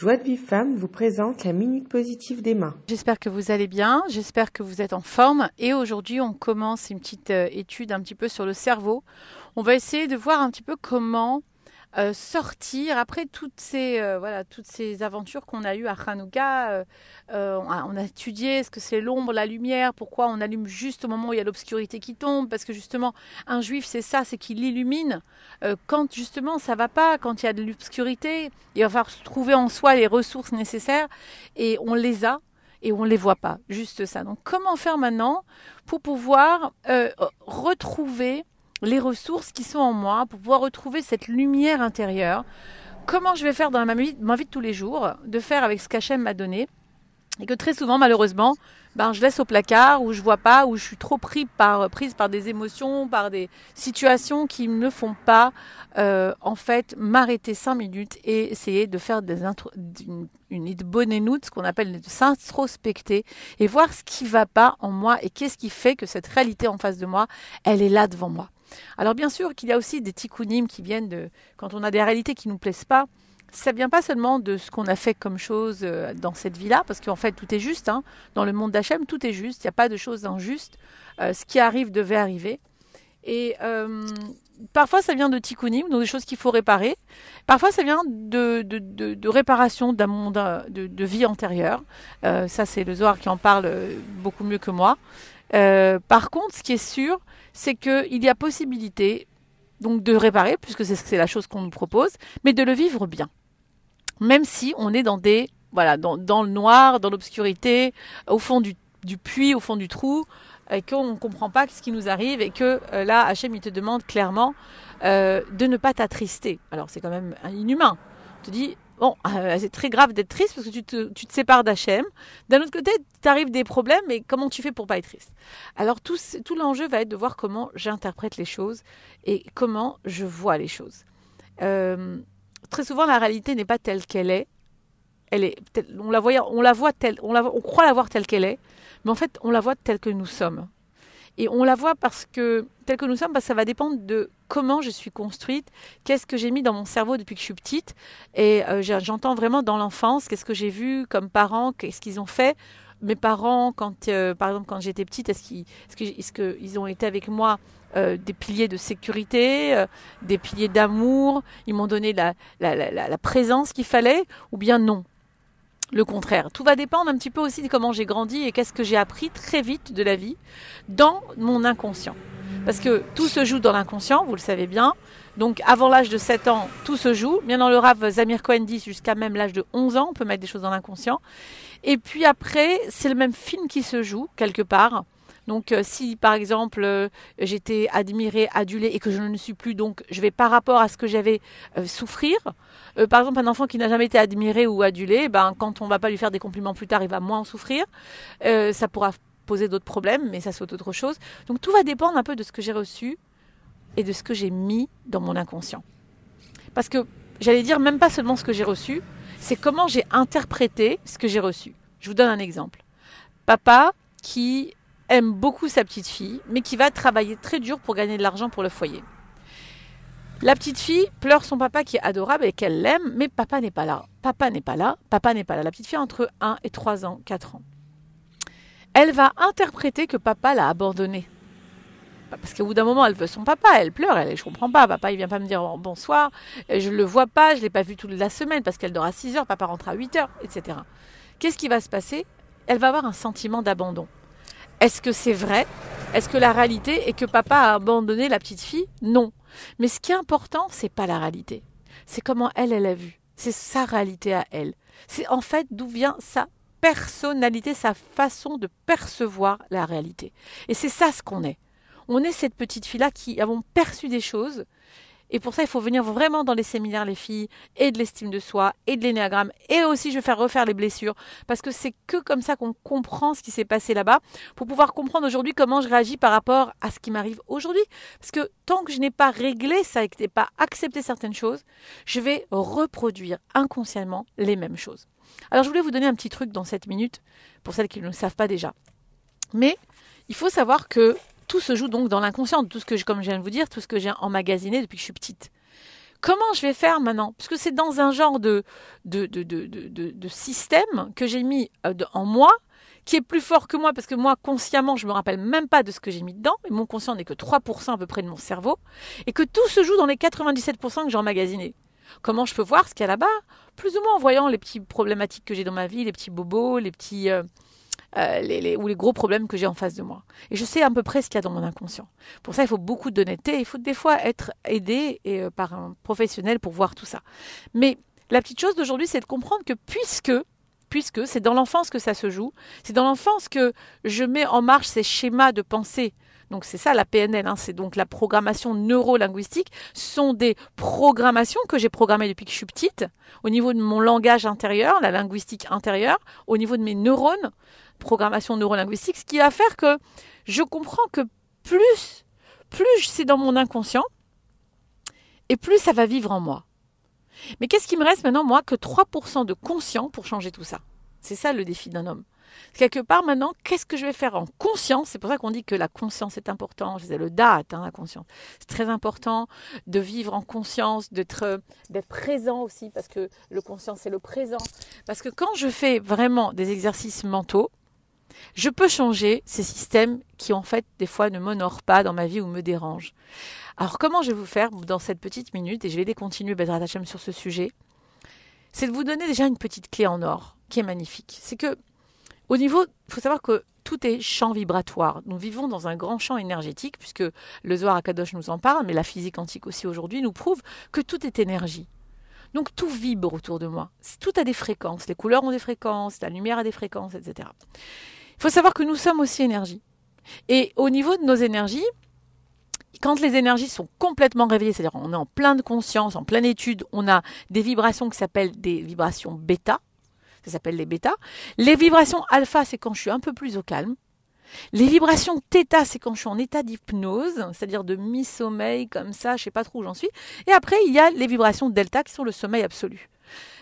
Joie de Vive Femme vous présente la Minute Positive d'Emma. J'espère que vous allez bien, j'espère que vous êtes en forme et aujourd'hui on commence une petite euh, étude un petit peu sur le cerveau. On va essayer de voir un petit peu comment euh, sortir après toutes ces euh, voilà toutes ces aventures qu'on a eues à Hanouka. Euh, on, a, étudié ce que c'est l'ombre, la lumière, pourquoi on allume juste au moment où il y a l'obscurité qui tombe, parce que justement un juif c'est ça, c'est qu'il illumine quand justement ça va pas, quand il y a de l'obscurité, il va falloir trouver en soi les ressources nécessaires et on les a et on ne les voit pas, juste ça. Donc comment faire maintenant pour pouvoir retrouver les ressources qui sont en moi pour pouvoir retrouver cette lumière intérieure. Comment je vais faire dans ma vie, ma vie de tous les jours, de faire avec ce qu'Hachem m'a donné, et que très souvent, malheureusement, ben, je laisse au placard, ou je vois pas, ou je suis trop pris par, prise par des émotions, par des situations qui ne font pas, euh, en fait, m'arrêter cinq minutes et essayer de faire des une, une bonne énoute, ce qu'on appelle s'introspecter, et voir ce qui va pas en moi et qu'est-ce qui fait que cette réalité en face de moi, elle est là devant moi. Alors bien sûr qu'il y a aussi des tikkunim qui viennent de quand on a des réalités qui ne nous plaisent pas. Ça vient pas seulement de ce qu'on a fait comme chose euh, dans cette vie-là, parce qu'en fait tout est juste. Hein. Dans le monde d'Hachem, tout est juste. Il n'y a pas de choses injustes. Euh, ce qui arrive devait arriver. Et euh, parfois ça vient de tikkunim, donc des choses qu'il faut réparer. Parfois ça vient de, réparation d'un monde de, vie antérieure. ça c'est le Zohar qui en parle beaucoup mieux que moi. Par contre, ce qui est sûr, c'est qu'il y a possibilité donc de réparer, puisque c'est la chose qu'on nous propose, mais de le vivre bien. Même si on est dans des voilà dans, le noir, dans l'obscurité, au fond du, puits, au fond du trou, et qu'on ne comprend pas ce qui nous arrive, et que euh, là, Hachem, il te demande clairement euh, de ne pas t'attrister. Alors c'est quand même inhumain. On te dit, Bon, euh, c'est très grave d'être triste parce que tu te, tu sépares d'Hachem. D'un autre côté, t'arrives des problèmes, mais comment tu fais pour pas être triste? Alors tout, l'enjeu va être de voir comment j'interprète les choses et comment je vois les choses. Euh, très souvent, la réalité n'est pas telle qu'elle est. Elle est, on on la voit on, la, on croit la voir telle qu'elle est, mais en fait, on la voit telle que nous sommes. Et on la voit parce que, tel que nous sommes, ça va dépendre de comment je suis construite, qu'est-ce que j'ai mis dans mon cerveau depuis que je suis petite. Et euh, j'entends vraiment dans l'enfance, qu'est-ce que j'ai vu comme parents, qu'est-ce qu'ils ont fait. Mes parents, euh, par exemple, quand j'étais petite, est-ce qu'ils ont été avec moi euh, des piliers de sécurité, des piliers d'amour, ils m'ont donné la présence qu'il fallait, ou bien non? Le contraire. Tout va dépendre un petit peu aussi de comment j'ai grandi et qu'est-ce que j'ai appris très vite de la vie dans mon inconscient. Parce que tout se joue dans l'inconscient, vous le savez bien. Donc avant l'âge de 7 ans, tout se joue. Bien dans le Rav Zamir Cohen dit jusqu'à même l'âge de 11 ans, on peut mettre des choses dans l'inconscient. Et puis après, c'est le même film qui se joue quelque part. Donc euh, si par exemple euh, j'étais admirée, adulée et que je ne suis plus, donc je vais par rapport à ce que j'avais euh, souffrir. par exemple un enfant qui n'a jamais été admiré ou adulé, ben, quand on va pas lui faire des compliments plus tard, il va moins en souffrir. ça pourra poser d'autres problèmes, mais ça c'est autre chose. Donc tout va dépendre un peu de ce que j'ai reçu et de ce que j'ai mis dans mon inconscient. Parce que j'allais dire même pas seulement ce que j'ai reçu, c'est comment j'ai interprété ce que j'ai reçu. Je vous donne un exemple. Papa qui aime beaucoup sa petite fille, mais qui va travailler très dur pour gagner de l'argent pour le foyer. La petite fille pleure son papa qui est adorable et qu'elle l'aime, mais papa n'est pas là. Papa n'est pas là, papa n'est pas là. La petite fille a entre 1 et 3 ans, 4 ans. Elle va interpréter que papa l'a abandonnée. Parce qu'au bout d'un moment, elle veut son papa, elle pleure, elle, je comprends pas, papa il vient pas me dire bonsoir, je le vois pas, je l'ai pas vu toute la semaine parce qu'elle dort à 6 heures, papa rentre à 8 heures, etc. Qu'est-ce qui va se passer? Elle va avoir un sentiment d'abandon. Est-ce que c'est vrai? Est-ce que la réalité est que papa a abandonné la petite fille? Non. Mais ce qui est important, c'est pas la réalité. C'est comment elle, elle a vu. C'est sa réalité à elle. C'est en fait d'où vient sa personnalité, sa façon de percevoir la réalité. Et c'est ça ce qu'on est. On est cette petite fille-là qui avons perçu des choses et pour ça, il faut venir vraiment dans les séminaires, les filles, et de l'estime de soi, et de l'énéagramme, et aussi je vais faire refaire les blessures, parce que c'est que comme ça qu'on comprend ce qui s'est passé là-bas, pour pouvoir comprendre aujourd'hui comment je réagis par rapport à ce qui m'arrive aujourd'hui. Parce que tant que je n'ai pas réglé ça et que je n'ai pas accepté certaines choses, je vais reproduire inconsciemment les mêmes choses. Alors je voulais vous donner un petit truc dans cette minute, pour celles qui ne le savent pas déjà. Mais il faut savoir que tout se joue donc dans l'inconscient, tout ce que, comme je viens de vous dire, tout ce que j'ai emmagasiné depuis que je suis petite. Comment je vais faire maintenant? Parce que c'est dans un genre de, de, de, de, système que j'ai mis euh, en moi qui est plus fort que moi, parce que moi, consciemment, je me rappelle même pas de ce que j'ai mis dedans, et mon conscient n'est que 3% à peu près de mon cerveau, et que tout se joue dans les 97% que j'ai emmagasinés. Comment je peux voir ce qu'il y a là-bas? Plus ou moins en voyant les petites problématiques que j'ai dans ma vie, les petits bobos, les petits... Euh, euh, les, ou les gros problèmes que j'ai en face de moi. Et je sais à peu près ce qu'il y a dans mon inconscient. Pour ça, il faut beaucoup d'honnêteté. Il faut des fois être aidé et, euh, par un professionnel pour voir tout ça. Mais la petite chose d'aujourd'hui, c'est de comprendre que puisque puisque c'est dans l'enfance que ça se joue, c'est dans l'enfance que je mets en marche ces schémas de pensée. Donc c'est ça la PNL, hein, c'est donc la programmation neuro-linguistique, sont des programmations que j'ai programmées depuis que je suis petite, au niveau de mon langage intérieur, la linguistique intérieure, au niveau de mes neurones, programmation neurolinguistique, ce qui va faire que je comprends que plus, plus c'est dans mon inconscient, et plus ça va vivre en moi. Mais qu'est-ce qui me reste maintenant, moi, que 3% de conscient pour changer tout ça? C'est ça le défi d'un homme. Quelque part maintenant, qu'est-ce que je vais faire en conscience? C'est pour ça qu'on dit que la conscience est importante. C'est le date, hein, la conscience. C'est très important de vivre en conscience, d'être présent aussi, parce que le conscient, c'est le présent. Parce que quand je fais vraiment des exercices mentaux, je peux changer ces systèmes qui, en fait, des fois ne m'honorent pas dans ma vie ou me dérangent. Alors, comment je vais vous faire dans cette petite minute, et je vais les continuer, Bezrat Hachem, sur ce sujet, c'est de vous donner déjà une petite clé en or qui est magnifique. C'est que, au niveau, il faut savoir que tout est champ vibratoire. Nous vivons dans un grand champ énergétique, puisque le Zohar Akadosh nous en parle, mais la physique quantique aussi aujourd'hui nous prouve que tout est énergie. Donc tout vibre autour de moi. Tout a des fréquences. Les couleurs ont des fréquences, la lumière a des fréquences, etc. Il faut savoir que nous sommes aussi énergie. Et au niveau de nos énergies, quand les énergies sont complètement réveillées, c'est-à-dire on est en pleine conscience, en pleine étude, on a des vibrations qui s'appellent des vibrations bêta, ça s'appelle les bêta. Les vibrations alpha, c'est quand je suis un peu plus au calme. Les vibrations θ, c'est quand je suis en état d'hypnose, c'est-à-dire de mi-sommeil comme ça, je sais pas trop où j'en suis. Et après, il y a les vibrations delta qui sont le sommeil absolu.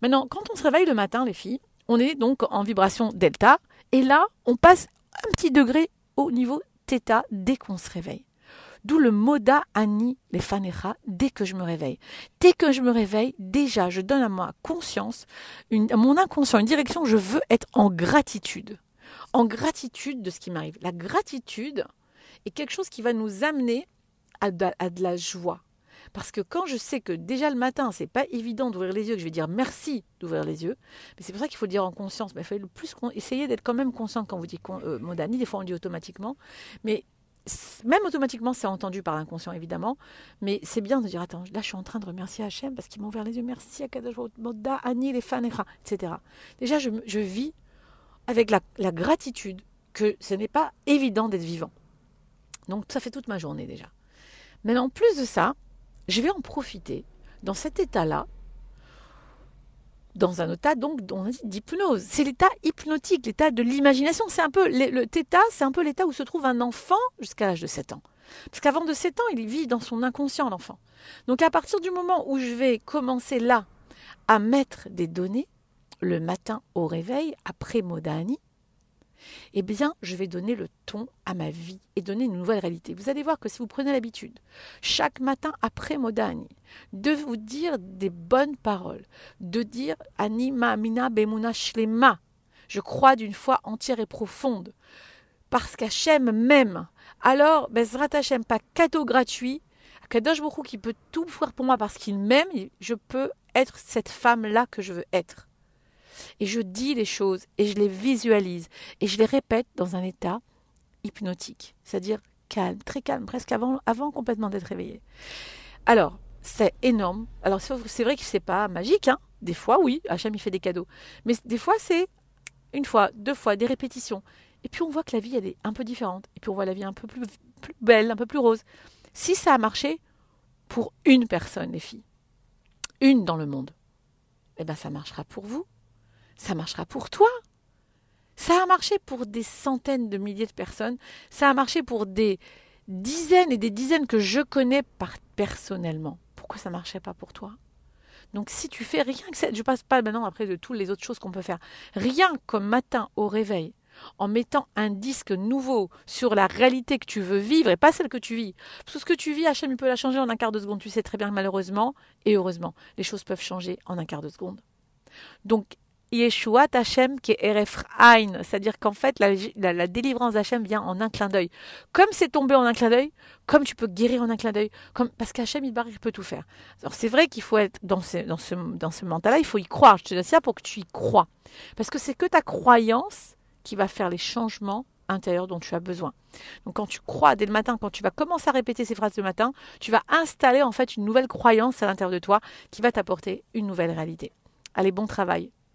Maintenant, quand on se réveille le matin, les filles, on est donc en vibration delta. Et là, on passe un petit degré au niveau θ dès qu'on se réveille. D'où le moda ani les fanera dès que je me réveille. Dès que je me réveille, déjà, je donne à ma conscience, à mon inconscient, une direction, je veux être en gratitude. En gratitude de ce qui m'arrive. La gratitude est quelque chose qui va nous amener à de la joie. Parce que quand je sais que déjà le matin, c'est pas évident d'ouvrir les yeux, que je vais dire merci d'ouvrir les yeux, mais c'est pour ça qu'il faut le dire en conscience. Mais il faut le plus essayer d'être quand même conscient quand vous dites euh, modani. Des fois, on dit automatiquement, mais même automatiquement, c'est entendu par l'inconscient évidemment, mais c'est bien de dire attends, là je suis en train de remercier Hachem parce qu'il m'a ouvert les yeux, merci à Kadosh Moda, Ani, les Fanecha, etc. Déjà, je, je vis avec la gratitude que ce n'est pas évident d'être vivant. Donc ça fait toute ma journée déjà. Mais en plus de ça, je vais en profiter dans cet état-là, dans un état donc on dit d'hypnose. C'est l'état hypnotique, l'état de l'imagination. C'est un peu le, le c'est un peu l'état où se trouve un enfant jusqu'à l'âge de 7 ans. Parce qu'avant de 7 ans, il vit dans son inconscient l'enfant. Donc à partir du moment où je vais commencer là à mettre des données le matin au réveil après Modani, eh bien, je vais donner le ton à ma vie et donner une nouvelle réalité. Vous allez voir que si vous prenez l'habitude, chaque matin après Modani, de vous dire des bonnes paroles, de dire Anima Amina Bemuna Shlema, je crois d'une foi entière et profonde, parce qu'Hachem m'aime. Alors, Bezrat Hachem, pas cadeau gratuit, Kadosh Baruch qui peut tout faire pour moi parce qu'il m'aime, je peux être cette femme-là que je veux être. Et je dis les choses et je les visualise et je les répète dans un état hypnotique, c'est-à-dire calme, très calme, presque avant, avant complètement d'être réveillé. Alors, c'est énorme. Alors, c'est vrai que c'est pas magique, hein. Des fois, oui, Hachem, il fait des cadeaux. Mais des fois, c'est une fois, deux fois, des répétitions. Et puis, on voit que la vie, elle est un peu différente. Et puis, on voit la vie un peu plus, plus belle, un peu plus rose. Si ça a marché pour une personne, les filles, une dans le monde, eh bien, ça marchera pour vous ça marchera pour toi. Ça a marché pour des centaines de milliers de personnes. Ça a marché pour des dizaines et des dizaines que je connais personnellement. Pourquoi ça ne marchait pas pour toi? Donc si tu fais rien que ça, je passe pas maintenant après de toutes les autres choses qu'on peut faire. Rien comme matin au réveil, en mettant un disque nouveau sur la réalité que tu veux vivre et pas celle que tu vis. Parce que ce que tu vis, Hachem, il peut la changer en un quart de seconde. Tu sais très bien, malheureusement et heureusement, les choses peuvent changer en un quart de seconde. Donc, Yeshua Hachem qui est Eref c'est-à-dire qu'en fait la, délivrance d'Hachem vient en un clin d'œil. Comme c'est tombé en un clin d'œil, comme tu peux guérir en un clin d'œil, comme parce qu'Hachem il peut tout faire. Alors c'est vrai qu'il faut être dans ce, dans ce, dans ce mental-là, il faut y croire. Je te dis ça pour que tu y crois, parce que c'est que ta croyance qui va faire les changements intérieurs dont tu as besoin. Donc quand tu crois dès le matin, quand tu vas commencer à répéter ces phrases le matin, tu vas installer en fait une nouvelle croyance à l'intérieur de toi qui va t'apporter une nouvelle réalité. Allez, bon travail.